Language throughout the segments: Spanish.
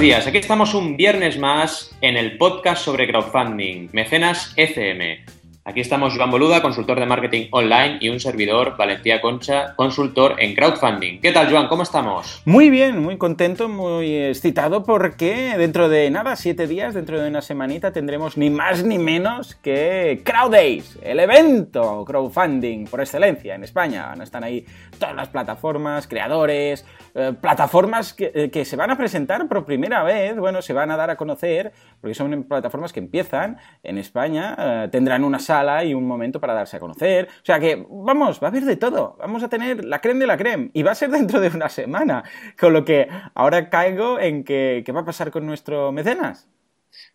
buenos días. Aquí estamos un viernes más en el podcast sobre crowdfunding, Mecenas FM. Aquí estamos Joan Boluda, consultor de marketing online, y un servidor, Valentía Concha, consultor en crowdfunding. ¿Qué tal, Joan? ¿Cómo estamos? Muy bien, muy contento, muy excitado porque dentro de nada, siete días, dentro de una semanita, tendremos ni más ni menos que Crowd el evento crowdfunding por excelencia en España. Están ahí todas las plataformas, creadores, eh, plataformas eh, que, se van a presentar por primera vez, bueno, se van a dar a conocer, porque son plataformas que empiezan en España, eh, tendrán una sala y un momento para darse a conocer. O sea que, vamos, va a haber de todo. Vamos a tener la creme de la creme y va a ser dentro de una semana. Con lo que ahora caigo en que, ¿qué va a pasar con nuestro mecenas?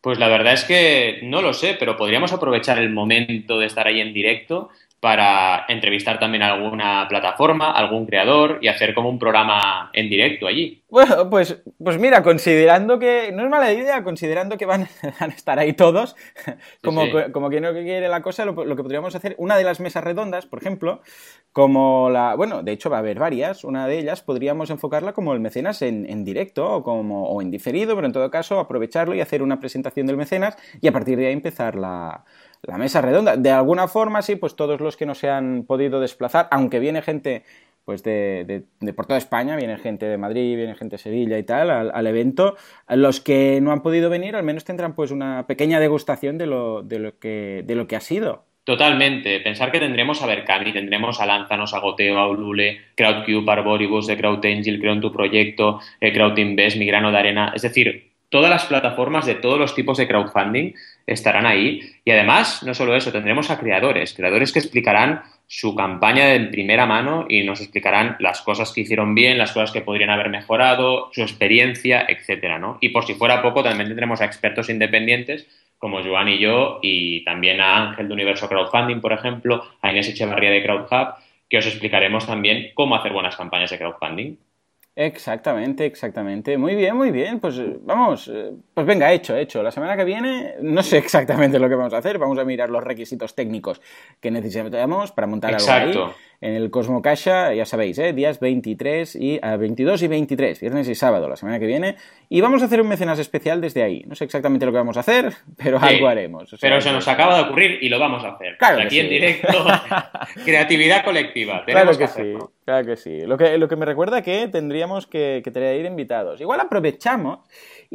Pues la verdad es que no lo sé, pero podríamos aprovechar el momento de estar ahí en directo para entrevistar también a alguna plataforma, algún creador y hacer como un programa en directo allí. Bueno, pues, pues mira, considerando que, no es mala idea, considerando que van, a estar ahí todos, como, como que no quiere la cosa, lo, que podríamos hacer, una de las mesas redondas, por ejemplo, como la, bueno, de hecho va a haber varias, una de ellas podríamos enfocarla como el mecenas en, en directo o, como, o en diferido, pero en todo caso aprovecharlo y hacer una presentación del mecenas y a partir de ahí empezar la, la mesa redonda. De alguna forma, sí, pues todos los que no se han podido desplazar, aunque viene gente pues de, de, por toda España, viene gente de Madrid, viene gente de Sevilla y tal, al, evento. Los que no han podido venir, al menos tendrán pues una pequeña degustación de lo, de lo, que, de lo que ha sido. Totalmente. Pensar que tendremos a Berkami, tendremos a Lanzanos, a Goteo, a Ulule, CrowdCube, Arboribus, de CrowdAngel, Creo en tu proyecto, eh, CrowdInvest, Migrano de Arena. Es decir, todas las plataformas de todos los tipos de crowdfunding estarán ahí. Y además, no solo eso, tendremos a creadores, creadores que explicarán su campaña en primera mano y nos explicarán las cosas que hicieron bien, las cosas que podrían haber mejorado, su experiencia, etcétera, ¿no? Y por si fuera poco, también tendremos a expertos independientes como Joan y yo, y también a Ángel de Universo Crowdfunding, por ejemplo, a Inés Echevarría de CrowdHub, que os explicaremos también cómo hacer buenas campañas de crowdfunding. Exactamente, exactamente. Muy bien, muy bien. Pues vamos, eh, pues venga, hecho, hecho. La semana que viene no sé exactamente lo que vamos a hacer. Vamos a mirar los requisitos técnicos que necesitamos para montar algo ahí en el Cosmo Cacha, ya sabéis, ¿eh? días 23 y 22 y 23, viernes y sábado, la semana que viene. Y vamos a hacer un mecenas especial desde ahí. No sé exactamente lo que vamos a hacer, pero algo haremos. pero se nos acaba de ocurrir y lo vamos a hacer. Claro Aquí en directo, creatividad colectiva. claro que, sí, claro que sí. Lo que, lo que me recuerda que tendríamos que, que traer invitados. Igual aprovechamos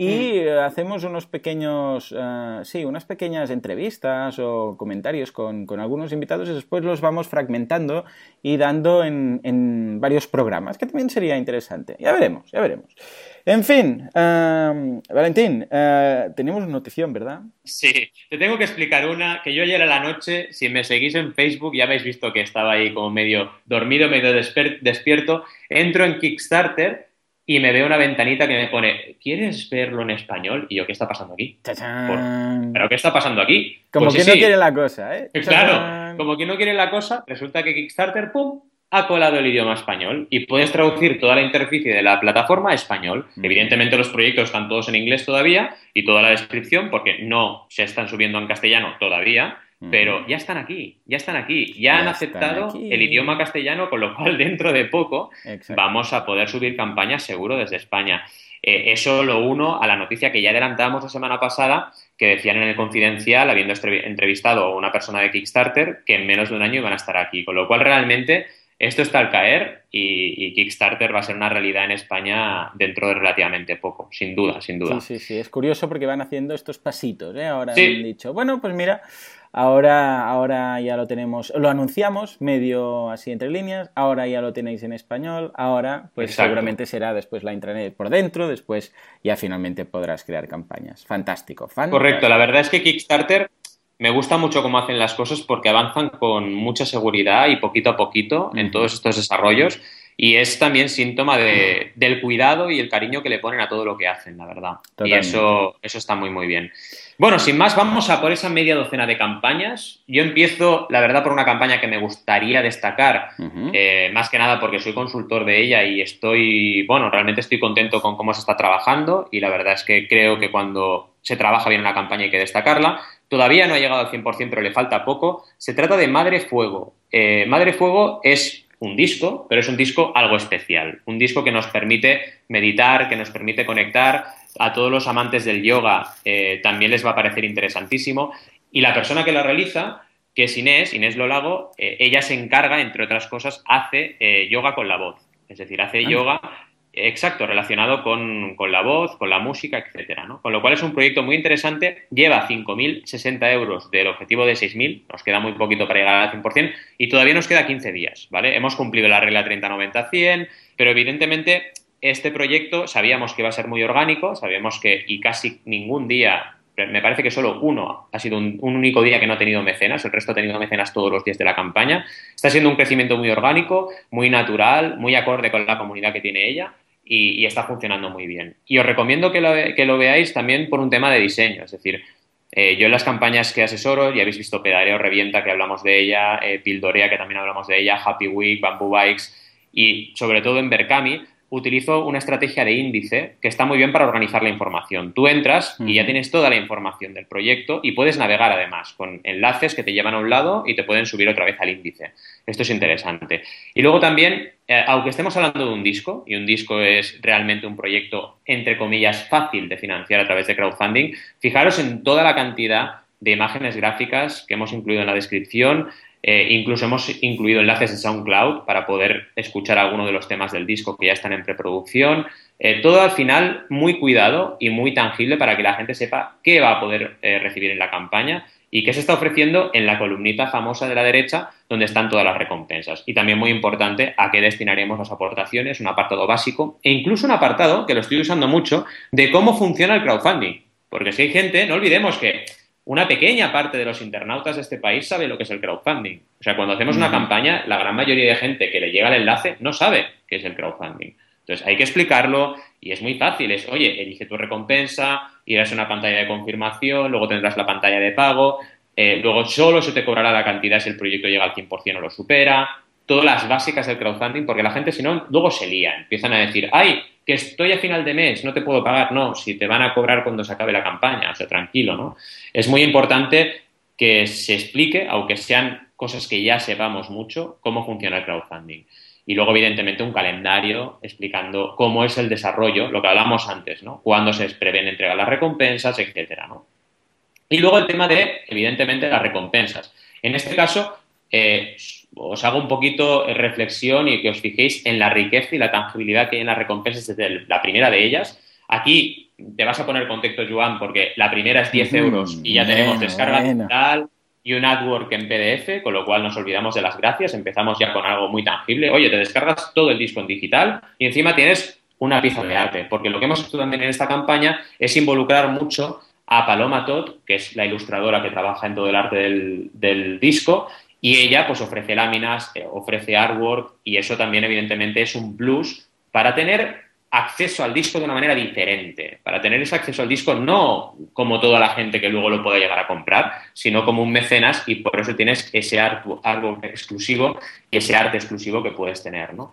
y mm. hacemos unos pequeños, eh, sí, unas pequeñas entrevistas o comentarios con, con, algunos invitados y después los vamos fragmentando y dando en, en, varios programas, que también sería interesante. Ya veremos, ya veremos. En fin, eh, Valentín, uh, tenemos una notición, ¿verdad? Sí, te tengo que explicar una que yo ayer a la noche, si me seguís en Facebook, ya habéis visto que estaba ahí como medio dormido, medio despierto, entro en Kickstarter y me veo una ventanita que me pone, ¿quieres verlo en español? Y yo, ¿qué está pasando aquí? ¿Pero qué está pasando aquí? Como pues que no quiere la cosa, ¿eh? Claro, como que no quiere la cosa, resulta que Kickstarter, ¡pum!, ha colado el idioma español y puedes traducir toda la interficie de la plataforma a español. Evidentemente los proyectos están todos en inglés todavía y toda la descripción, porque no se están subiendo en castellano todavía, pero ya están aquí, ya están aquí, ya, han aceptado el idioma castellano, con lo cual dentro de poco vamos a poder subir campañas seguro desde España. Eh, eso lo uno a la noticia que ya adelantábamos la semana pasada, que decían en el confidencial, habiendo entrevistado a una persona de Kickstarter, que en menos de un año iban a estar aquí. Con lo cual, realmente, esto está al caer y, Kickstarter va a ser una realidad en España dentro de relativamente poco, sin duda, sin duda. Sí, sí, sí. Es curioso porque van haciendo estos pasitos, ¿eh? Ahora han dicho, bueno, pues mira, Ahora, ahora ya lo tenemos, lo anunciamos medio así entre líneas, ahora ya lo tenéis en español, ahora pues seguramente será después la intranet por dentro, después ya finalmente podrás crear campañas. Fantástico, fantástico. Correcto, la verdad es que Kickstarter me gusta mucho cómo hacen las cosas porque avanzan con mucha seguridad y poquito a poquito en todos estos desarrollos y es también síntoma de, del cuidado y el cariño que le ponen a todo lo que hacen, la verdad. Y eso, eso está muy, muy bien. Bueno, sin más, vamos a por esa media docena de campañas. Yo empiezo, la verdad, por una campaña que me gustaría destacar, eh, más que nada porque soy consultor de ella y estoy, bueno, realmente estoy contento con cómo se está trabajando y la verdad es que creo que cuando se trabaja bien una campaña hay que destacarla. Todavía no ha llegado al 100%, pero le falta poco. Se trata de Madre Fuego. Eh, Madre Fuego es un disco, pero es un disco algo especial, un disco que nos permite meditar, que nos permite conectar. A todos los amantes del yoga eh, también les va a parecer interesantísimo. Y la persona que lo realiza, que es Inés, Inés Lolago, eh, ella se encarga, entre otras cosas, hace eh, yoga con la voz. Es decir, hace ah. yoga Exacto, relacionado con, la voz, con la música, etcétera, ¿no? Con lo cual es un proyecto muy interesante, lleva 5.060 euros del objetivo de 6.000, nos queda muy poquito para llegar al 100% y todavía nos queda 15 días, ¿vale? Hemos cumplido la regla 30-90-100, pero evidentemente este proyecto sabíamos que iba a ser muy orgánico, sabíamos que y casi ningún día me parece que solo uno ha sido un, único día que no ha tenido mecenas, el resto ha tenido mecenas todos los días de la campaña. Está siendo un crecimiento muy orgánico, muy natural, muy acorde con la comunidad que tiene ella y, está funcionando muy bien. Y os recomiendo que lo, que lo, veáis también por un tema de diseño, es decir, eh, yo en las campañas que asesoro, ya habéis visto Pedaleo Revienta, que hablamos de ella, eh, Pildorea, que también hablamos de ella, Happy Week, Bamboo Bikes y sobre todo en Berkami, utilizo una estrategia de índice que está muy bien para organizar la información. Tú entras y ya tienes toda la información del proyecto y puedes navegar además con enlaces que te llevan a un lado y te pueden subir otra vez al índice. Esto es interesante. Y luego también, eh, aunque estemos hablando de un disco, y un disco es realmente un proyecto, entre comillas, fácil de financiar a través de crowdfunding, fijaros en toda la cantidad de imágenes gráficas que hemos incluido en la descripción, eh, incluso hemos incluido enlaces de SoundCloud para poder escuchar algunos de los temas del disco que ya están en preproducción. Eh, todo al final muy cuidado y muy tangible para que la gente sepa qué va a poder eh, recibir en la campaña y qué se está ofreciendo en la columnita famosa de la derecha donde están todas las recompensas. Y también muy importante a qué destinaremos las aportaciones, un apartado básico e incluso un apartado que lo estoy usando mucho de cómo funciona el crowdfunding. Porque si hay gente, no olvidemos que una pequeña parte de los internautas de este país sabe lo que es el crowdfunding. O sea, cuando hacemos una campaña, la gran mayoría de gente que le llega el enlace no sabe qué es el crowdfunding. Entonces, hay que explicarlo y es muy fácil. Es, oye, elige tu recompensa, irás a una pantalla de confirmación, luego tendrás la pantalla de pago, eh, luego solo se te cobrará la cantidad si el proyecto llega al 100% o lo supera, todas las básicas del crowdfunding, porque la gente si no, luego se lía, empiezan a decir, ay, que estoy a final de mes, no te puedo pagar, no, si te van a cobrar cuando se acabe la campaña, o sea, tranquilo, ¿no? Es muy importante que se explique, aunque sean cosas que ya sepamos mucho, cómo funciona el crowdfunding. Y luego, evidentemente, un calendario explicando cómo es el desarrollo, lo que hablamos antes, ¿no? Cuándo se prevén entregar las recompensas, etcétera, ¿no? Y luego el tema de, evidentemente, las recompensas. En este caso, eh, os hago un poquito reflexión y que os fijéis en la riqueza y la tangibilidad que hay en las recompensas desde la primera de ellas. Aquí te vas a poner contexto, Joan, porque la primera es 10 euros y ya tenemos descarga digital y un AdWork en PDF, con lo cual nos olvidamos de las gracias, empezamos ya con algo muy tangible. Oye, te descargas todo el disco en digital y encima tienes una pieza de arte, porque lo que hemos hecho también en esta campaña es involucrar mucho a Paloma Todd, que es la ilustradora que trabaja en todo el arte del, del disco, y ella pues ofrece láminas, eh, ofrece artwork y eso también evidentemente es un plus para tener acceso al disco de una manera diferente, para tener ese acceso al disco no como toda la gente que luego lo pueda llegar a comprar, sino como un mecenas y por eso tienes ese artwork exclusivo y ese arte exclusivo que puedes tener, ¿no?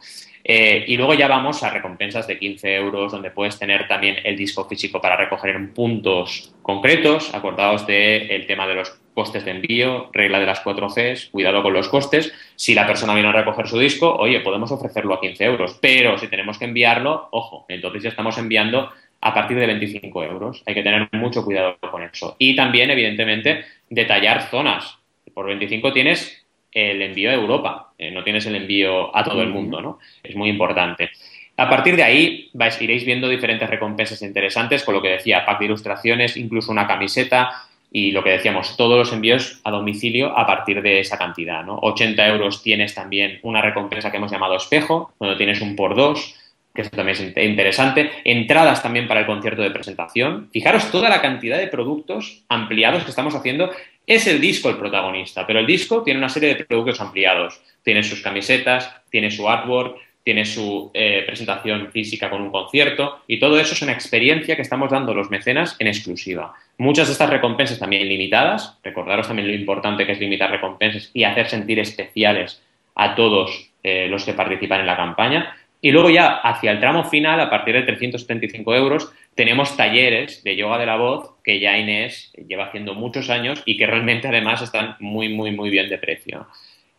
Eh, y luego ya vamos a recompensas de 15 euros, donde puedes tener también el disco físico para recoger en puntos concretos, acordados del tema de los costes de envío, regla de las 4 Cs, cuidado con los costes. Si la persona viene a recoger su disco, oye, podemos ofrecerlo a 15 euros, pero si tenemos que enviarlo, ojo, entonces ya estamos enviando a partir de 25 euros. Hay que tener mucho cuidado con eso. Y también, evidentemente, detallar zonas. Por 25 tienes el envío a Europa, eh, no tienes el envío a todo el mundo, ¿no? Es muy importante. A partir de ahí vais, iréis viendo diferentes recompensas interesantes, con lo que decía, pack de ilustraciones, incluso una camiseta y lo que decíamos, todos los envíos a domicilio a partir de esa cantidad, ¿no? 80 euros tienes también una recompensa que hemos llamado espejo, cuando tienes un por dos, que eso también es interesante. Entradas también para el concierto de presentación. Fijaros toda la cantidad de productos ampliados que estamos haciendo es el disco el protagonista, pero el disco tiene una serie de productos ampliados. Tiene sus camisetas, tiene su artwork, tiene su eh, presentación física con un concierto y todo eso es una experiencia que estamos dando los mecenas en exclusiva. Muchas de estas recompensas también limitadas, recordaros también lo importante que es limitar recompensas y hacer sentir especiales a todos eh, los que participan en la campaña. Y luego ya hacia el tramo final, a partir de 375 euros, tenemos talleres de yoga de la voz que ya Inés lleva haciendo muchos años y que realmente además están muy, muy, muy bien de precio.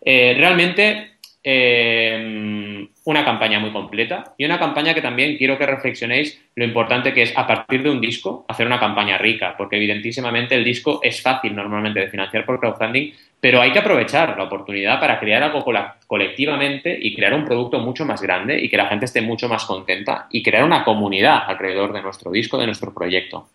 Eh, realmente eh, una campaña muy completa y una campaña que también quiero que reflexionéis lo importante que es a partir de un disco hacer una campaña rica, porque evidentísimamente el disco es fácil normalmente de financiar por crowdfunding, pero hay que aprovechar la oportunidad para crear algo colectivamente y crear un producto mucho más grande y que la gente esté mucho más contenta y crear una comunidad alrededor de nuestro disco, de nuestro proyecto.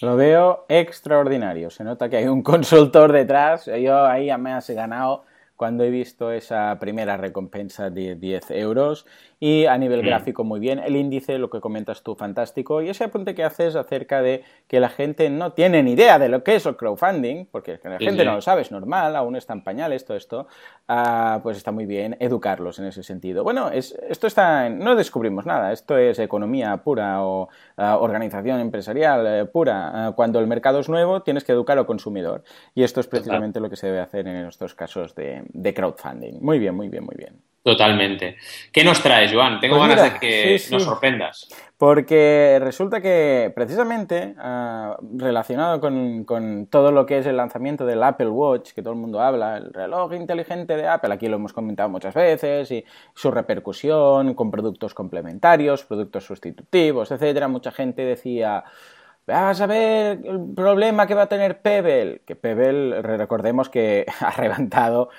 Lo veo extraordinario. Se nota que hay un consultor detrás. Yo ahí ya me has ganado cuando he visto esa primera recompensa de 10 euros y a nivel mm. gráfico muy bien. El índice, lo que comentas tú, fantástico. Y ese apunte que haces acerca de que la gente no tiene ni idea de lo que es el crowdfunding, porque la gente no lo sabe, es normal, aún está en pañales todo esto, ah, pues está muy bien educarlos en ese sentido. Bueno, es, esto está, no descubrimos nada, esto es economía pura o ah, organización empresarial eh, pura. Ah, cuando el mercado es nuevo, tienes que educar al consumidor. Y esto es precisamente lo que se debe hacer en estos casos de crowdfunding. Muy bien, muy bien, muy bien. Totalmente. ¿Qué nos traes, Joan? Tengo pues ganas de que nos sorprendas. Porque resulta que precisamente ah, relacionado con, todo lo que es el lanzamiento del Apple Watch, que todo el mundo habla, el reloj inteligente de Apple, aquí lo hemos comentado muchas veces, y su repercusión con productos complementarios, productos sustitutivos, etcétera, mucha gente decía Vas a ver el problema que va a tener Pebble. Que Pebble, recordemos que ha levantado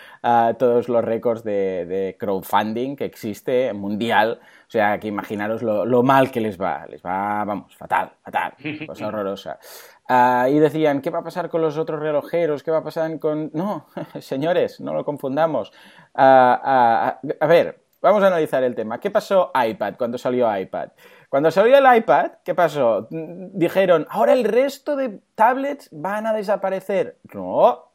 todos los récords de, crowdfunding que existe mundial. O sea, que imaginaros lo, mal que les va. Les va, vamos, fatal, fatal. Cosa horrorosa. Ah, y decían, ¿qué va a pasar con los otros relojeros? ¿Qué va a pasar con...? No, señores, no lo confundamos. Ah, ah, a ver, vamos a analizar el tema. ¿Qué pasó iPad cuando salió iPad? Cuando salió el iPad, ¿qué pasó? Dijeron, ahora el resto de tablets van a desaparecer. No,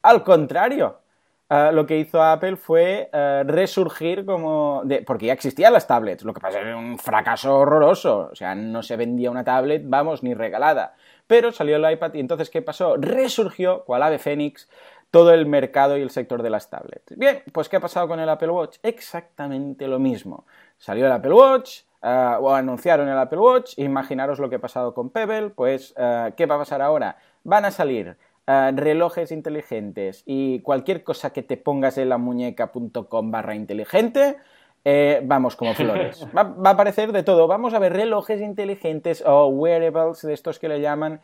al contrario. Ah, lo que hizo Apple fue ah, resurgir como... Porque ya existían las tablets, lo que pasa es un fracaso horroroso. O sea, no se vendía una tablet, vamos, ni regalada. Pero salió el iPad y entonces, ¿qué pasó? Resurgió, cual ave fénix, todo el mercado y el sector de las tablets. Bien, pues ¿qué ha pasado con el Apple Watch? Exactamente lo mismo. Salió el Apple Watch, uh, o anunciaron el Apple Watch, imaginaros lo que ha pasado con Pebble, pues uh, ¿qué va a pasar ahora? Van a salir uh, relojes inteligentes y cualquier cosa que te pongas en la muñeca.com barra inteligente, eh, vamos como flores. Va, va, a aparecer de todo. Vamos a ver relojes inteligentes o wearables, de estos que le llaman,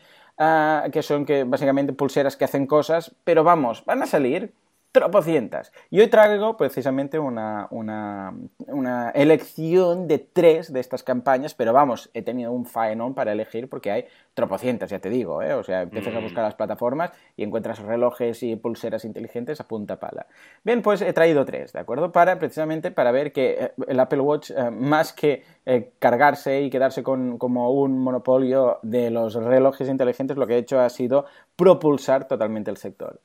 que son que básicamente pulseras que hacen cosas, pero vamos, van a salir tropocientas. Y hoy traigo precisamente una, una, una, elección de tres de estas campañas, pero vamos, he tenido un faenón para elegir porque hay tropocientas, ya te digo, ¿eh? O sea, empiezas a mm. buscar las plataformas y encuentras relojes y pulseras inteligentes a punta pala. Bien, pues he traído tres, ¿de acuerdo? Para precisamente para ver que eh, el Apple Watch, eh, más que eh, cargarse y quedarse con, como un monopolio de los relojes inteligentes, lo que ha hecho ha sido propulsar totalmente el sector.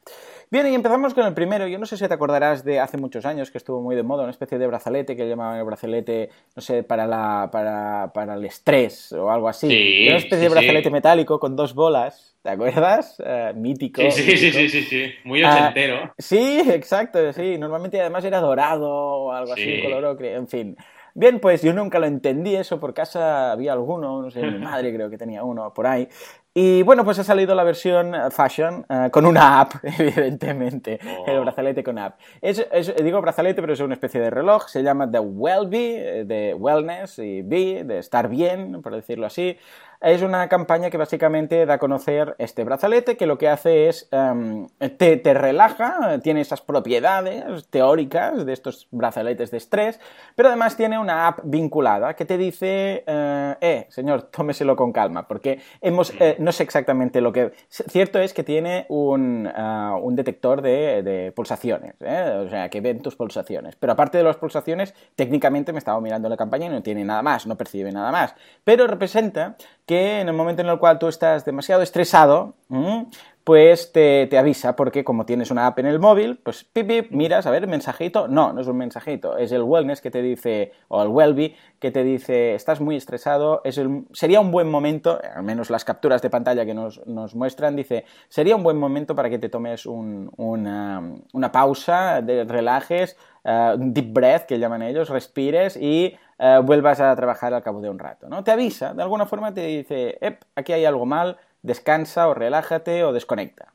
Bien, y empezamos con el primero. Yo no sé si te acordarás de hace muchos años que estuvo muy de moda, una especie de brazalete que llamaban el brazalete, no sé, para, la, para, para el estrés o algo así. una especie de brazalete metálico con dos bolas. ¿Te acuerdas? Uh, mítico. Sí, sí, sí, sí, sí, muy ah, ochentero. sí, exacto, sí. Normalmente además era dorado o algo así, color ocre, en fin. Bien, pues yo nunca lo entendí eso, por casa había alguno, no sé, mi madre creo que tenía uno por ahí, y bueno, pues ha salido la versión eh, Fashion uh, con una app, evidentemente, oh. el brazalete con app. Es, es, digo brazalete, pero es una especie de reloj, se llama The Wellbe, eh, de Wellness y Be, de estar bien, por decirlo así. Es una campaña que básicamente da a conocer este brazalete que lo que hace es um, te, te, relaja, tiene esas propiedades teóricas de estos brazaletes de estrés, pero además tiene una app vinculada que te dice, eh, eh señor, tómeselo con calma, porque hemos, eh, no sé exactamente lo que... Cierto es que tiene un, uh, un detector de, de pulsaciones, ¿eh? o sea, que ven tus pulsaciones, pero aparte de las pulsaciones, técnicamente me estaba mirando la campaña y no tiene nada más, no percibe nada más, pero representa que en el momento en el cual tú estás demasiado estresado, pues te, avisa, porque como tienes una app en el móvil, pues pip, pip, miras, a ver, mensajito. No, no es un mensajito, es el wellness que te dice, o el wellbe, que te dice, estás muy estresado, es sería un buen momento, al menos las capturas de pantalla que nos, muestran, dice, sería un buen momento para que te tomes una, pausa, de relajes, uh, deep breath, que llaman ellos, respires y uh, vuelvas a trabajar al cabo de un rato, ¿no? Te avisa, de alguna forma te dice, aquí hay algo mal, descansa o relájate o desconecta.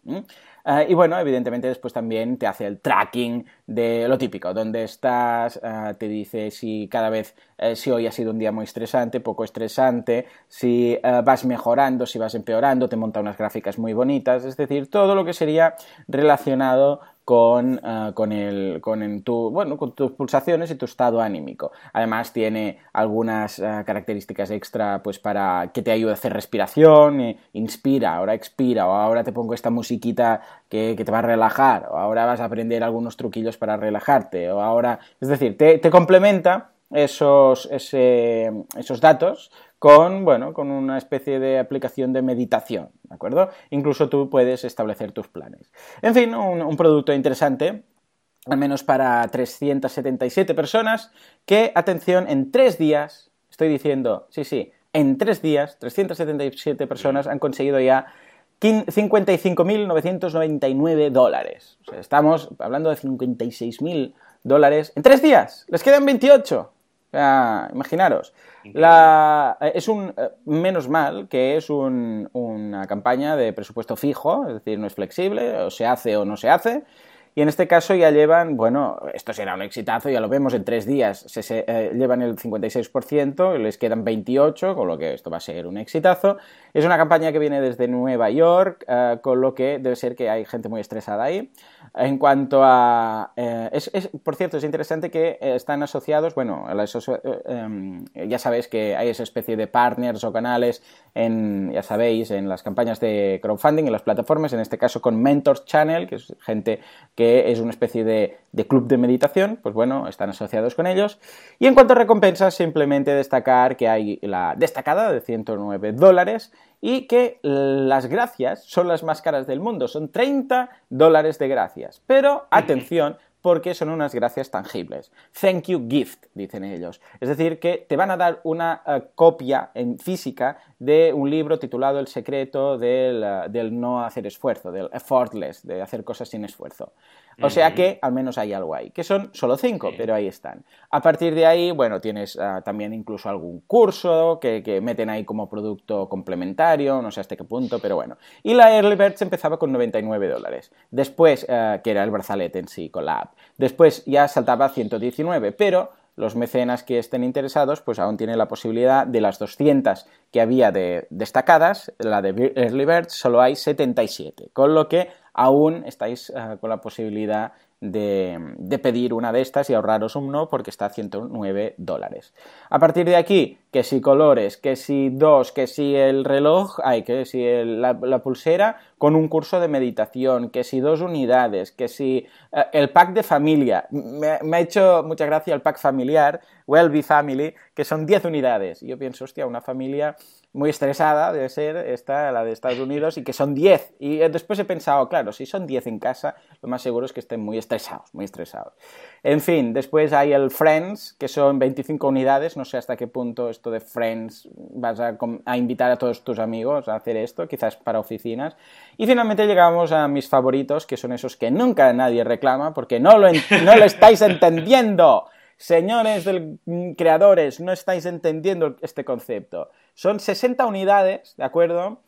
Eh, y bueno, evidentemente después también te hace el tracking de lo típico, dónde estás, eh, te dice si cada vez, eh, si hoy ha sido un día muy estresante, poco estresante, si vas mejorando, si vas empeorando, te monta unas gráficas muy bonitas, es decir, todo lo que sería relacionado con, uh, con, el, con, tu, bueno, con tus pulsaciones y tu estado anímico. Además tiene algunas uh, características extra pues para que te ayude a hacer respiración, eh, inspira, ahora expira, o ahora te pongo esta musiquita que, que, te va a relajar, o ahora vas a aprender algunos truquillos para relajarte, o ahora, es decir, te, te complementa esos, ese, esos datos con, bueno, con una especie de aplicación de meditación, ¿de acuerdo? Incluso tú puedes establecer tus planes. En fin, un, producto interesante, al menos para 377 personas, que, atención, en tres días, estoy diciendo, sí, sí, en tres días, 377 personas han conseguido ya 55.999 dólares. Estamos hablando de 56.000 dólares en tres días. Les quedan 28 imaginaros. La, eh, es un eh, menos mal que es una campaña de presupuesto fijo, es decir, no es flexible, o se hace o no se hace. Y en este caso ya llevan, bueno, esto será un exitazo, ya lo vemos en tres días, se, eh, llevan el 56%, les quedan 28, con lo que esto va a ser un exitazo. Es una campaña que viene desde Nueva York, con lo que debe ser que hay gente muy estresada ahí. En cuanto a... Eh, es, por cierto, es interesante que eh, están asociados, bueno, eh, em, ya sabéis que hay esa especie de partners o canales, en, ya sabéis, en las campañas de crowdfunding, en las plataformas, en este caso con Mentors Channel, que es gente que es una especie de, de club de meditación, pues bueno, están asociados con ellos. Y en cuanto a recompensas, simplemente destacar que hay la destacada de 109 dólares y que las gracias son las más caras del mundo, son 30 dólares de gracias. Pero atención, porque son unas gracias tangibles. Thank you gift, dicen ellos. Es decir, que te van a dar una eh, copia en física de un libro titulado El secreto del, eh, del, no hacer esfuerzo, del effortless, de hacer cosas sin esfuerzo. O sea que al menos hay algo ahí, que son solo cinco, pero ahí están. A partir de ahí, bueno, tienes ah, también incluso algún curso que, que, meten ahí como producto complementario, no sé hasta qué punto, pero bueno. Y la Early Birds empezaba con 99 dólares. Después, ah, que era el brazalete en sí, con la app. Después ya saltaba a 119, pero los mecenas que estén interesados, pues aún tienen la posibilidad de las 200 que había de destacadas, la de Early Birds, solo hay 77, con lo que aún estáis eh, con la posibilidad de, pedir una de estas y ahorraros un no porque está a 109 dólares. A partir de aquí, que si colores, que si dos, que si el reloj, hay que si la, pulsera con un curso de meditación, que si dos unidades, que si eh, el pack de familia. Me, ha hecho mucha gracia el pack familiar, Wellbe Family, que son 10 unidades. Y yo pienso, hostia, una familia muy estresada debe ser esta, la de Estados Unidos, y que son 10. Y después he pensado, claro, si son 10 en casa, lo más seguro es que estén muy estresados, muy estresados. En fin, después hay el Friends, que son 25 unidades, no sé hasta qué punto de Friends vas a, a invitar a todos tus amigos a hacer esto, quizás para oficinas. Y finalmente llegamos a mis favoritos, que son esos que nunca nadie reclama, porque no lo, no lo estáis entendiendo. Señores del, mm, creadores, no estáis entendiendo este concepto. Son 60 unidades, ¿de acuerdo?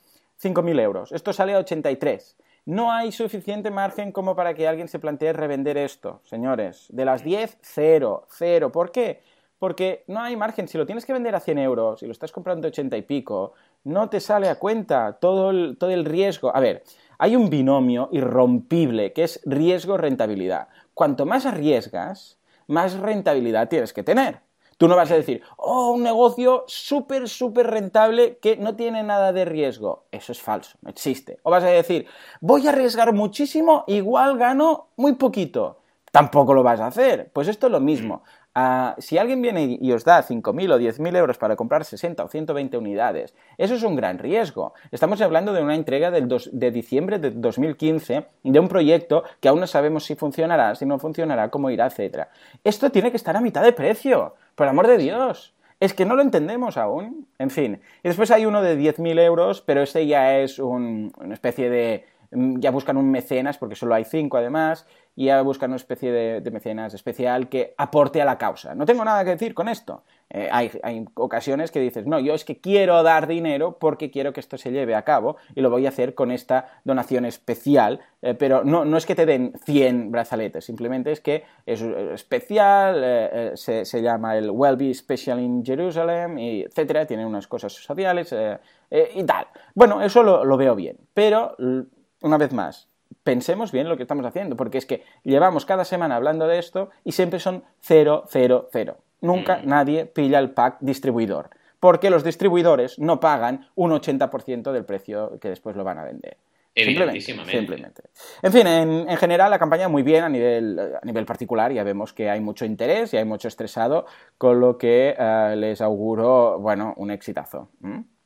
5.000 euros. Esto sale a 83. No hay suficiente margen como para que alguien se plantee revender esto, señores. De las 10, cero, cero. ¿Por qué? Porque no hay margen. Si lo tienes que vender a 100 euros y lo estás comprando a 80 y pico, no te sale a cuenta todo el, todo el riesgo. A ver, hay un binomio irrompible que es riesgo-rentabilidad. Cuanto más arriesgas, más rentabilidad tienes que tener. Tú no vas a decir, oh, un negocio súper, súper rentable que no tiene nada de riesgo. Eso es falso, no existe. O vas a decir, voy a arriesgar muchísimo, igual gano muy poquito. Tampoco lo vas a hacer. Pues esto es lo mismo. Ah, si alguien viene y os da 5.000 o 10.000 euros para comprar 60 o 120 unidades, eso es un gran riesgo. Estamos hablando de una entrega del de diciembre de 2015 de un proyecto que aún no sabemos si funcionará, si no funcionará, cómo irá, etc. Esto tiene que estar a mitad de precio, por amor de Dios. Es que no lo entendemos aún. En fin. Y después hay uno de 10.000 euros, pero este ya es una especie de mm, ya buscan un mecenas, porque solo hay cinco además, y ya buscan una especie de, mecenas especial que aporte a la causa. No tengo nada que decir con esto. Eh, hay, ocasiones que dices, no, yo es que quiero dar dinero porque quiero que esto se lleve a cabo y lo voy a hacer con esta donación especial, eh, pero no, no, es que te den 100 brazaletes, simplemente es que es especial, eh, se, se, llama el Wellbe Special in Jerusalem, y etcétera, tiene unas cosas sociales y tal. Bueno, eso lo, lo veo bien, pero una vez más, pensemos bien lo que estamos haciendo, porque es que llevamos cada semana hablando de esto y siempre son 0, 0, 0. Nunca mm. nadie pilla el pack distribuidor, porque los distribuidores no pagan un 80% del precio que después lo van a vender. Simplemente, simplemente. En fin, en, general la campaña muy bien a nivel, a nivel particular, ya vemos que hay mucho interés y hay mucho estresado, con lo que eh, les auguro, bueno, un exitazo.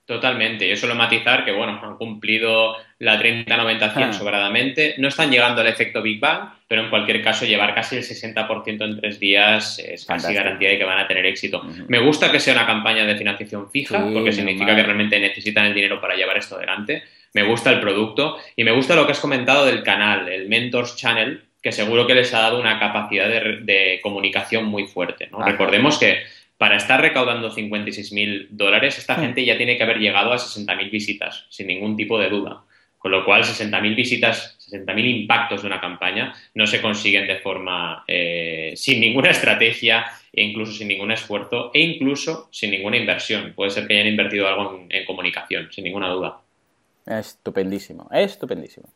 Totalmente. Yo suelo matizar que, bueno, han cumplido la 30-90-100 ah. sobradamente. No están llegando al efecto Big Bang, pero en cualquier caso llevar casi el 60% en tres días es casi garantía de que van a tener éxito. Me gusta que sea una campaña de financiación fija, porque significa que realmente necesitan el dinero para llevar esto adelante. Me gusta el producto y me gusta lo que has comentado del canal, el Mentors Channel, que seguro que les ha dado una capacidad de, comunicación muy fuerte. Recordemos que para estar recaudando 56.000 dólares, esta gente ya tiene que haber llegado a 60.000 visitas, sin ningún tipo de duda. Con lo cual, 60.000 visitas, 60.000 impactos de una campaña no se consiguen de forma eh, sin ninguna estrategia e incluso sin ningún esfuerzo e incluso sin ninguna inversión. Puede ser que hayan invertido algo en comunicación, sin ninguna duda. Estupendísimo, estupendísimo.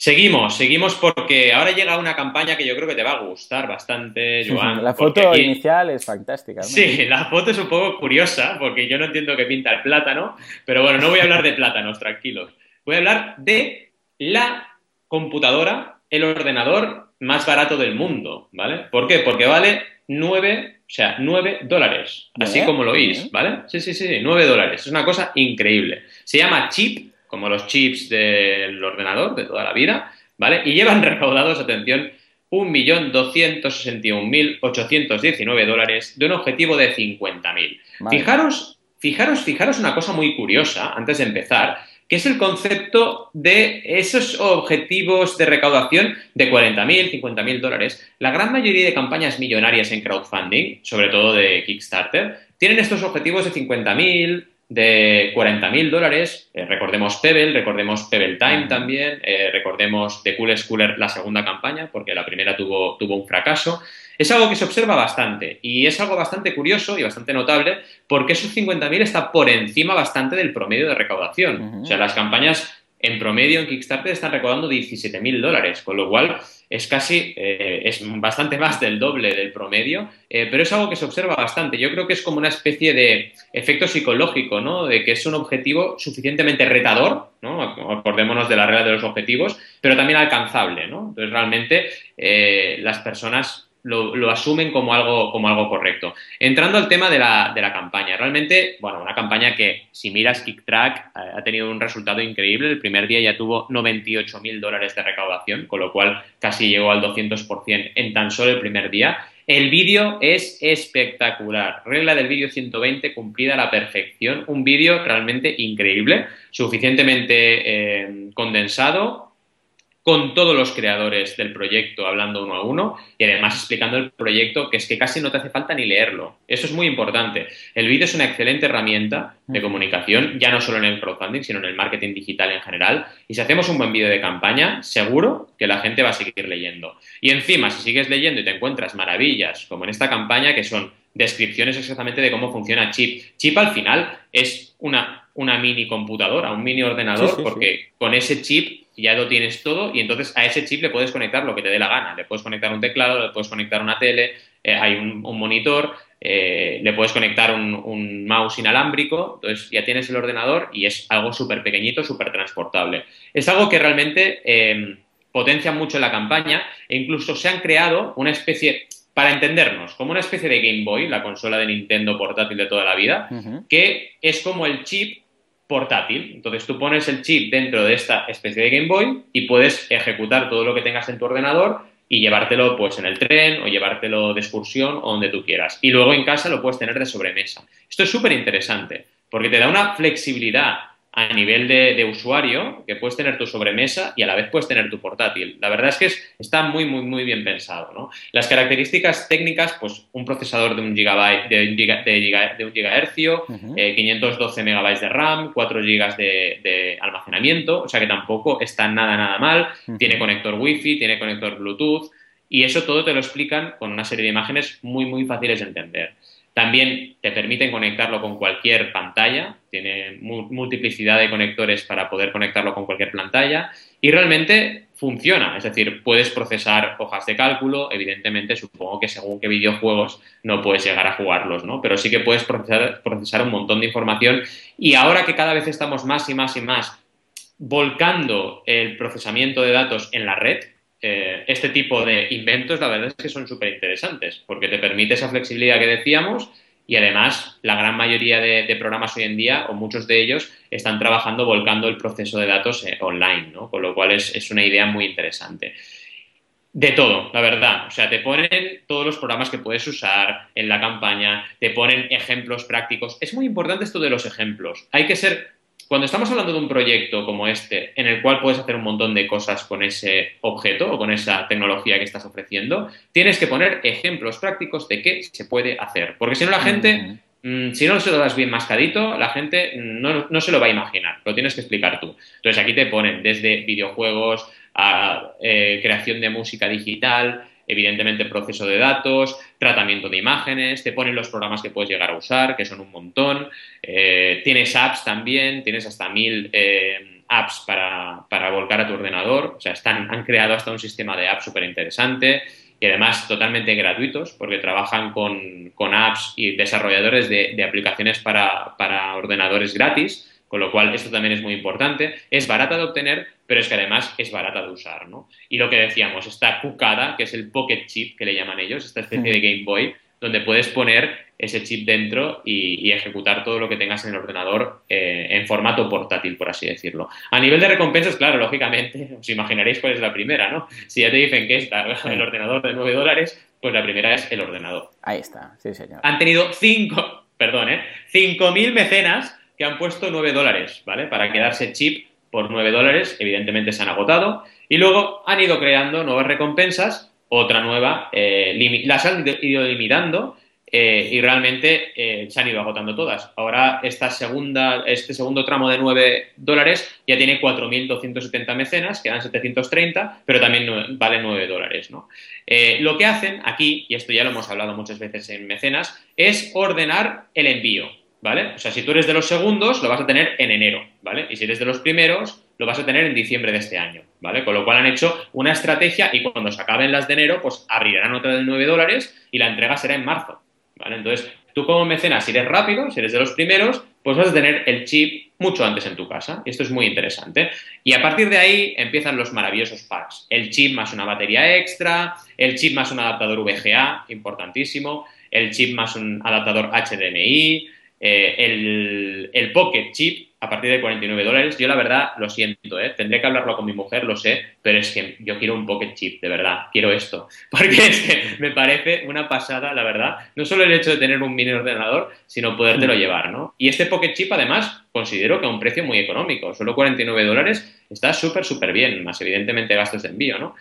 Seguimos, seguimos porque ahora llega una campaña que yo creo que te va a gustar bastante, Joan. La foto inicial es fantástica. Sí, la foto es un poco curiosa porque yo no entiendo qué pinta el plátano, pero bueno, no voy a hablar de plátanos, tranquilos. Voy a hablar de la computadora, el ordenador más barato del mundo, ¿vale? ¿Por qué? Porque vale 9, o sea, 9 dólares, así como lo oís, ¿vale? Sí, sí, sí, 9 dólares. Es una cosa increíble. Se llama Chip como los chips del ordenador de toda la vida, ¿vale? Y llevan recaudados, atención, 1.261.819 dólares de un objetivo de 50.000. Fijaros, fijaros, fijaros una cosa muy curiosa antes de empezar, que es el concepto de esos objetivos de recaudación de 40.000, 50.000 dólares. La gran mayoría de campañas millonarias en crowdfunding, sobre todo de Kickstarter, tienen estos objetivos de 50.000, de 40.000 dólares. Eh, recordemos Pebble, recordemos Pebble Time también, eh, recordemos The Cool Schooler la segunda campaña, porque la primera tuvo, tuvo un fracaso. Es algo que se observa bastante y es algo bastante curioso y bastante notable porque esos 50.000 está por encima bastante del promedio de recaudación. O sea, las campañas en promedio en Kickstarter están recaudando 17.000 dólares, con lo cual es casi, eh, es bastante más del doble del promedio, eh, pero es algo que se observa bastante. Yo creo que es como una especie de efecto psicológico, ¿no? De que es un objetivo suficientemente retador, ¿no? Acordémonos de la regla de los objetivos, pero también alcanzable, ¿no? Entonces, realmente eh, las personas lo, asumen como algo, como algo correcto. Entrando al tema de la, de la, campaña, realmente, bueno, una campaña que si miras KickTrack ha tenido un resultado increíble. El primer día ya tuvo 98 mil dólares de recaudación, con lo cual casi llegó al 200% en tan solo el primer día. El vídeo es espectacular. Regla del vídeo 120 cumplida a la perfección. Un vídeo realmente increíble, suficientemente eh, condensado, con todos los creadores del proyecto hablando uno a uno y además explicando el proyecto que es que casi no te hace falta ni leerlo. Eso es muy importante. El vídeo es una excelente herramienta de comunicación, ya no solo en el crowdfunding, sino en el marketing digital en general. Y si hacemos un buen vídeo de campaña, seguro que la gente va a seguir leyendo. Y encima, si sigues leyendo y te encuentras maravillas, como en esta campaña, que son descripciones exactamente de cómo funciona Chip. Chip al final es una, una mini computadora, un mini ordenador, porque con ese chip ya lo tienes todo y entonces a ese chip le puedes conectar lo que te dé la gana. Le puedes conectar un teclado, le puedes conectar una tele, eh, hay un, monitor, eh, le puedes conectar un, mouse inalámbrico, entonces ya tienes el ordenador y es algo súper pequeñito, súper transportable. Es algo que realmente em, potencia mucho la campaña e incluso se han creado una especie, para entendernos, como una especie de Game Boy, la consola de Nintendo portátil de toda la vida, que es como el chip portátil. Entonces tú pones el chip dentro de esta especie de Game Boy y puedes ejecutar todo lo que tengas en tu ordenador y llevártelo pues en el tren o llevártelo de excursión o donde tú quieras. Y luego en casa lo puedes tener de sobremesa. Esto es súper interesante porque te da una flexibilidad a nivel de, usuario, que puedes tener tu sobremesa y a la vez puedes tener tu portátil. La verdad es que está muy, muy, muy bien pensado. ¿no? Las características técnicas, pues un procesador de un gigabyte, de un, de, un gigahercio, 512 eh, megabytes de RAM, 4 gigas de, almacenamiento, o sea que tampoco está nada, nada mal. Tiene conector Wi-Fi, tiene conector Bluetooth y eso todo te lo explican con una serie de imágenes muy, muy fáciles de entender. También te permiten conectarlo con cualquier pantalla, tiene multiplicidad de conectores para poder conectarlo con cualquier pantalla. Y realmente funciona, es decir, puedes procesar hojas de cálculo, evidentemente supongo que según qué videojuegos no puedes llegar a jugarlos, ¿no? Pero sí que puedes procesar, procesar un montón de información. Y ahora que cada vez estamos más y más y más volcando el procesamiento de datos en la red, eh, este tipo de inventos, la verdad es que son súper interesantes, porque te permite esa flexibilidad que decíamos y además la gran mayoría de, programas hoy en día, o muchos de ellos, están trabajando volcando el proceso de datos eh, online, ¿no? Con lo cual es, es una idea muy interesante. De todo, la verdad. O sea, te ponen todos los programas que puedes usar en la campaña, te ponen ejemplos prácticos. Es muy importante esto de los ejemplos. Hay que ser cuando estamos hablando de un proyecto como este, en el cual puedes hacer un montón de cosas con ese objeto o con esa tecnología que estás ofreciendo, tienes que poner ejemplos prácticos de qué se puede hacer. Porque si no, la gente, mm, si no se lo das bien mascadito, la gente no, se lo va a imaginar, lo tienes que explicar tú. Entonces aquí te ponen desde videojuegos a eh, creación de música digital, evidentemente proceso de datos, tratamiento de imágenes, te ponen los programas que puedes llegar a usar, que son un montón, eh, tienes apps también, tienes hasta mil eh, apps para, volcar a tu ordenador, o sea, están, han creado hasta un sistema de apps súper interesante y además totalmente gratuitos porque trabajan con, apps y desarrolladores de, aplicaciones para, para ordenadores gratis con lo cual, esto también es muy importante. Es barata de obtener, pero es que además es barata de usar, ¿no? Y lo que decíamos, esta cucada, que es el Pocket Chip, que le llaman ellos, esta especie de Game Boy, donde puedes poner ese chip dentro y, ejecutar todo lo que tengas en el ordenador eh, en formato portátil, por así decirlo. A nivel de recompensas, claro, lógicamente, os imaginaréis cuál es la primera, ¿no? Si ya te dicen que está el ordenador de 9 dólares, pues la primera es el ordenador. Ahí está, sí, señor. Han tenido 5, perdón, ¿eh? 5.000 mecenas que han puesto 9 dólares, ¿vale? Para quedarse chip por 9 dólares, evidentemente se han agotado. Y luego han ido creando nuevas recompensas, otra nueva, eh, las han ido limitando eh, y realmente eh, se han ido agotando todas. Ahora esta segunda, este segundo tramo de 9 dólares ya tiene 4.270 mecenas, quedan 730, pero también vale 9 dólares. ¿no? lo que hacen aquí, y esto ya lo hemos hablado muchas veces en mecenas, es ordenar el envío. ¿Vale? O sea, si tú eres de los segundos, lo vas a tener en enero, ¿vale? Y si eres de los primeros, lo vas a tener en diciembre de este año, ¿vale? Con lo cual han hecho una estrategia y cuando se acaben las de enero, pues abrirán otra de 9 dólares y la entrega será en marzo, ¿vale? Entonces, tú como mecenas, si eres rápido, si eres de los primeros, pues vas a tener el chip mucho antes en tu casa. Esto es muy interesante. Y a partir de ahí empiezan los maravillosos packs. El chip más una batería extra, el chip más un adaptador VGA, importantísimo, el chip más un adaptador HDMI, eh, el, el, Pocket Chip a partir de 49 dólares. Yo la verdad lo siento, ¿eh? tendré que hablarlo con mi mujer, lo sé, pero es que yo quiero un Pocket Chip, de verdad, quiero esto. Porque es que me parece una pasada, la verdad. No solo el hecho de tener un mini ordenador, sino podértelo mm. llevar, ¿no? Y este Pocket Chip, además, considero que a un precio muy económico, solo 49 dólares, está súper, súper bien, más evidentemente gastos de envío, ¿no?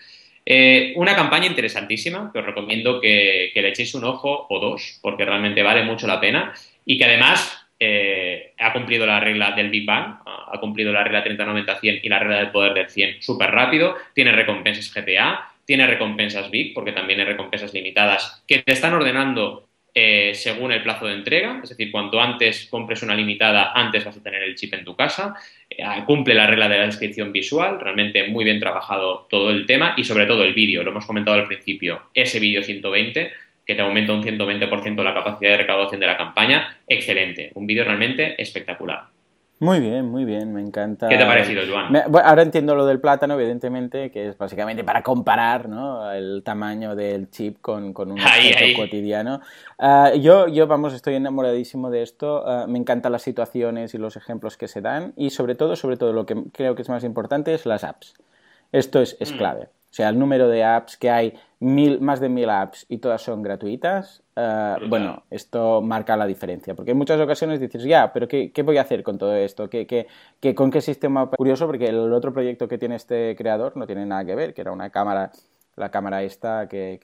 Eh, una campaña interesantísima que os recomiendo que, que, le echéis un ojo o dos, porque realmente vale mucho la pena y que además eh, ha cumplido la regla del Big Bang, ha cumplido la regla 30-90-100 y la regla del poder del 100 súper rápido, tiene recompensas GTA, tiene recompensas Big, porque también hay recompensas limitadas que te están ordenando eh, según el plazo de entrega, es decir, cuanto antes compres una limitada, antes vas a tener el chip en tu casa, eh, cumple la regla de la descripción visual, realmente muy bien trabajado todo el tema y sobre todo el vídeo, lo hemos comentado al principio, ese vídeo 120 que te aumenta un 120% la capacidad de recaudación de la campaña, excelente. Un vídeo realmente espectacular. Muy bien, muy bien, me encanta. ¿Qué te ha parecido, Joan? ahora entiendo lo del plátano, evidentemente, que es básicamente para comparar ¿no? el tamaño del chip con, con un objeto cotidiano. Ah, yo, yo, vamos, estoy enamoradísimo de esto. Ah, me encantan las situaciones y los ejemplos que se dan. Y sobre todo, sobre todo, lo que creo que es más importante es las apps. Esto es, es mm. clave. O sea, el número de apps que hay, mil, más de mil apps y todas son gratuitas, eh, bueno, esto marca la diferencia. Porque en muchas ocasiones dices, ya, pero ¿qué, voy a hacer con todo esto? ¿Qué, qué, con qué sistema? Curioso porque el otro proyecto que tiene este creador no tiene nada que ver, que era una cámara la cámara esta que,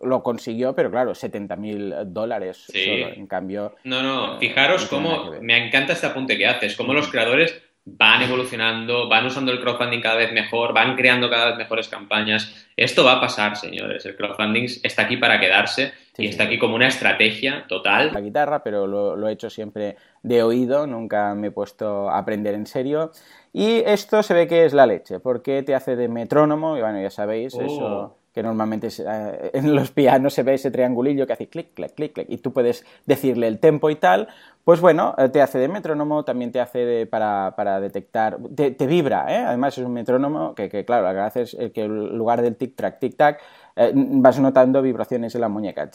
lo consiguió, pero claro, 70 mil dólares solo. En cambio. No, no, fijaros cómo. Me encanta este apunte que haces, cómo los creadores van evolucionando, van usando el crowdfunding cada vez mejor, van creando cada vez mejores campañas. Esto va a pasar, señores. El crowdfunding está aquí para quedarse y está aquí como una estrategia total. La guitarra, pero lo, lo, he hecho siempre de oído, nunca me he puesto a aprender en serio. Y esto se ve que es la leche, porque te hace de metrónomo, y bueno, ya sabéis, oh. eso que normalmente eh, en los pianos se ve ese triangulillo que hace clic, clic, clic, clic, y tú puedes decirle el tempo y tal, pues bueno, eh, te hace de metrónomo, también te hace para, para, detectar, te, vibra, ¿eh? además es un metrónomo que, que claro, la gracia es que en lugar del tic-track, tic-tac, eh, vas notando vibraciones en la muñeca.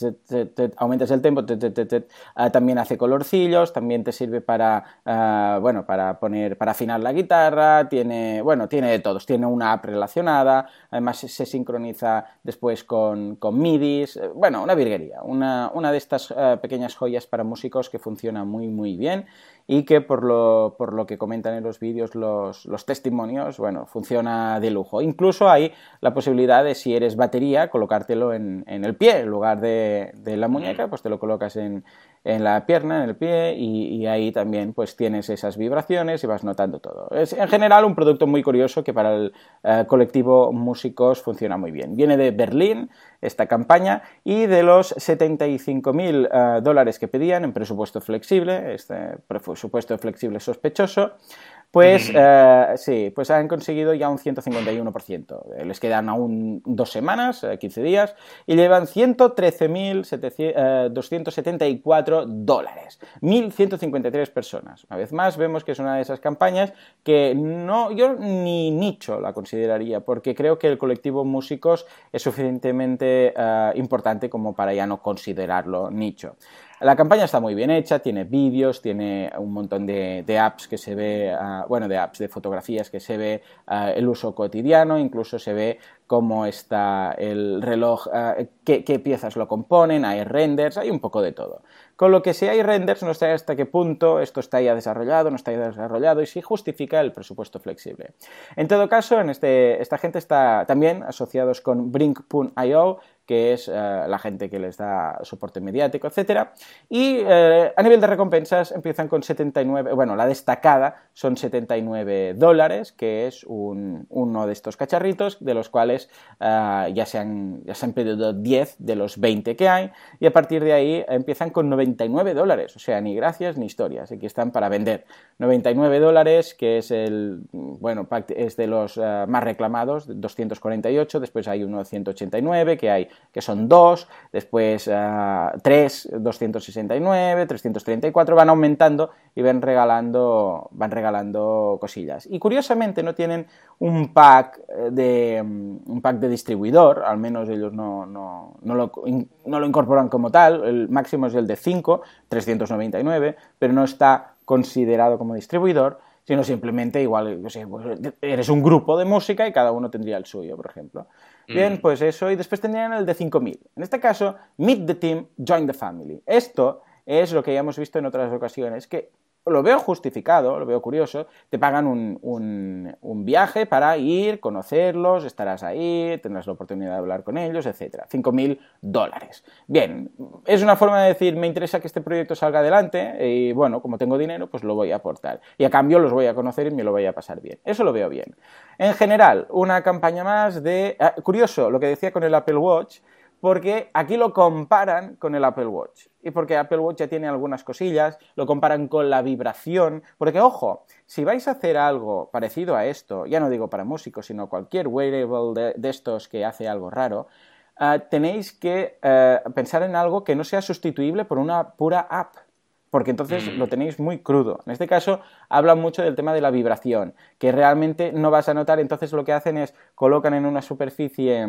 aumentas el tempo, ah, también hace colorcillos, también te sirve para, ah, bueno, para poner, para afinar la guitarra, tiene, bueno, tiene de todos. Tiene una app relacionada, además se sincroniza después con, con MIDIs, eh, bueno, una virguería, una, una de estas eh, pequeñas joyas para músicos que funciona muy, muy bien y que por lo, por lo que comentan en los vídeos los, los, testimonios, bueno, funciona de lujo. Incluso hay la posibilidad de, si eres batería, colocártelo en, en el pie en lugar de, de, la muñeca, pues te lo colocas en, en la pierna, en el pie, y, ahí también pues tienes esas vibraciones y vas notando todo. Es en general un producto muy curioso que para el eh, colectivo músicos funciona muy bien. Viene de Berlín esta campaña y de los 75.000 mil eh, dólares que pedían en presupuesto flexible, este presupuesto flexible sospechoso, pues eh, sí, pues han conseguido ya un 151%. Les quedan aún dos semanas, 15 días, y llevan 113.274 dólares. 1.153 personas. Una vez más, vemos que es una de esas campañas que no, yo ni nicho la consideraría, porque creo que el colectivo músicos es suficientemente eh, importante como para ya no considerarlo nicho. La campaña está muy bien hecha, tiene vídeos, tiene un montón de, apps que se ve, ah, bueno, de apps, de fotografías que se ve ah, el uso cotidiano, incluso se ve cómo está el reloj, ah, qué, piezas lo componen, hay renders, hay un poco de todo. Con lo que si hay renders, no sé hasta qué punto esto está ya desarrollado, no está ya desarrollado y si justifica el presupuesto flexible. En todo caso, en este, esta gente está también asociados con Brink.io, que es eh, la gente que les da soporte mediático, etc. Y eh, a nivel de recompensas empiezan con 79, bueno, la destacada son 79 dólares, que es uno de estos cacharritos, de los cuales eh, ya, se han, ya se han pedido 10 de los 20 que hay, y a partir de ahí empiezan con 99 dólares, o sea, ni gracias ni historias, aquí están para vender. 99 dólares, que es el, bueno, es de los más reclamados, 248, después hay uno de 189, que hay que son dos, después uh, 3, 269, 334, van aumentando y van regalando, van regalando cosillas. Y curiosamente no tienen un pack de, un pack de distribuidor, al menos ellos no, no, no, lo, no lo incorporan como tal, el máximo es el de 5, 399, pero no está considerado como distribuidor, sino simplemente igual, pues, eres un grupo de música y cada uno tendría el suyo, por ejemplo. Bien, mm. pues eso, y después tendrían el de 5000. En este caso, Meet the Team, Join the Family. Esto es lo que ya hemos visto en otras ocasiones, que lo veo justificado, lo veo curioso, te pagan un, un, viaje para ir, conocerlos, estarás ahí, tendrás la oportunidad de hablar con ellos, etc. 5.000 dólares. Bien, es una forma de decir, me interesa que este proyecto salga adelante y bueno, como tengo dinero, pues lo voy a aportar. Y a cambio los voy a conocer y me lo voy a pasar bien. Eso lo veo bien. En general, una campaña más de... Ah, curioso, lo que decía con el Apple Watch, porque aquí lo comparan con el Apple Watch. Y porque Apple Watch ya tiene algunas cosillas, lo comparan con la vibración. Porque, ojo, si vais a hacer algo parecido a esto, ya no digo para músicos, sino cualquier wearable de, estos que hace algo raro, eh, tenéis que eh, pensar en algo que no sea sustituible por una pura app porque entonces mm. lo tenéis muy crudo. En este caso hablan mucho del tema de la vibración, que realmente no vas a notar, entonces lo que hacen es colocan en una superficie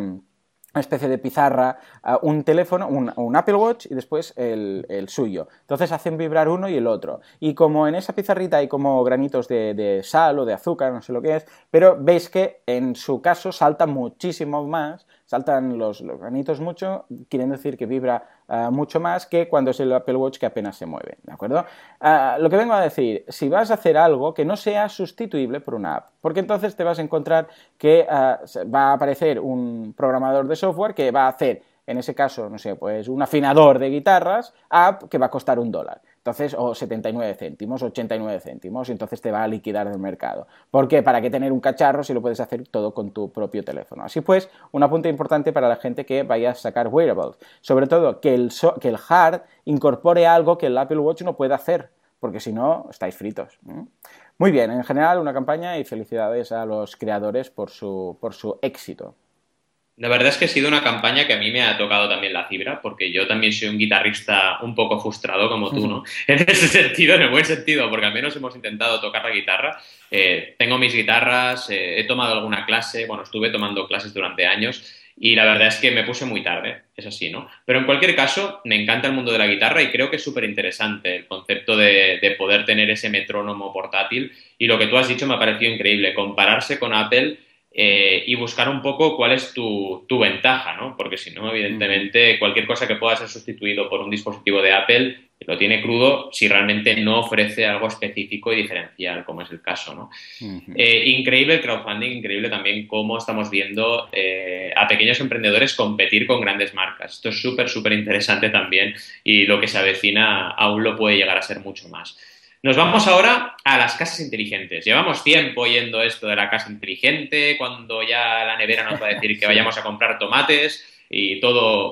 una especie de pizarra, un teléfono, un, Apple Watch y después el, suyo. Entonces hacen vibrar uno y el otro. Y como en esa pizarrita hay como granitos de, sal o de azúcar, no sé lo que es, pero veis que en su caso salta muchísimo más saltan los, granitos mucho, quieren decir que vibra ah, mucho más que cuando es el Apple Watch que apenas se mueve, ¿de acuerdo? Ah, lo que vengo a decir, si vas a hacer algo que no sea sustituible por una app, porque entonces te vas a encontrar que ah, va a aparecer un programador de software que va a hacer en ese caso, no sé, pues un afinador de guitarras, app que va a costar un dólar. Entonces, o 79 céntimos, 89 céntimos, y entonces te va a liquidar del mercado. ¿Por qué? ¿Para qué tener un cacharro si lo puedes hacer todo con tu propio teléfono? Así pues, un apunte importante para la gente que vaya a sacar wearables. Sobre todo, que el, que el hard incorpore algo que el Apple Watch no puede hacer, porque si no, estáis fritos. Muy bien, en general, una campaña y felicidades a los creadores por su, por su éxito. La verdad es que ha sido una campaña que a mí me ha tocado también la fibra, porque yo también soy un guitarrista un poco frustrado como tú, ¿no? En ese sentido, en el buen sentido, porque al menos hemos intentado tocar la guitarra. Eh, tengo mis guitarras, eh, he tomado alguna clase, bueno, estuve tomando clases durante años y la verdad es que me puse muy tarde, es así, ¿no? Pero en cualquier caso, me encanta el mundo de la guitarra y creo que es súper interesante el concepto de, de poder tener ese metrónomo portátil y lo que tú has dicho me ha parecido increíble, compararse con Apple eh, y buscar un poco cuál es tu, ventaja, ¿no? Porque si no, evidentemente, cualquier cosa que pueda ser sustituido por un dispositivo de Apple lo tiene crudo si realmente no ofrece algo específico y diferencial, como es el caso, ¿no? Eh, increíble el crowdfunding, increíble también cómo estamos viendo eh, a pequeños emprendedores competir con grandes marcas. Esto es súper, súper interesante también y lo que se avecina aún lo puede llegar a ser mucho más. Nos vamos ahora a las casas inteligentes. Llevamos tiempo oyendo esto de la casa inteligente, cuando ya la nevera nos va a decir que vayamos a comprar tomates y todo,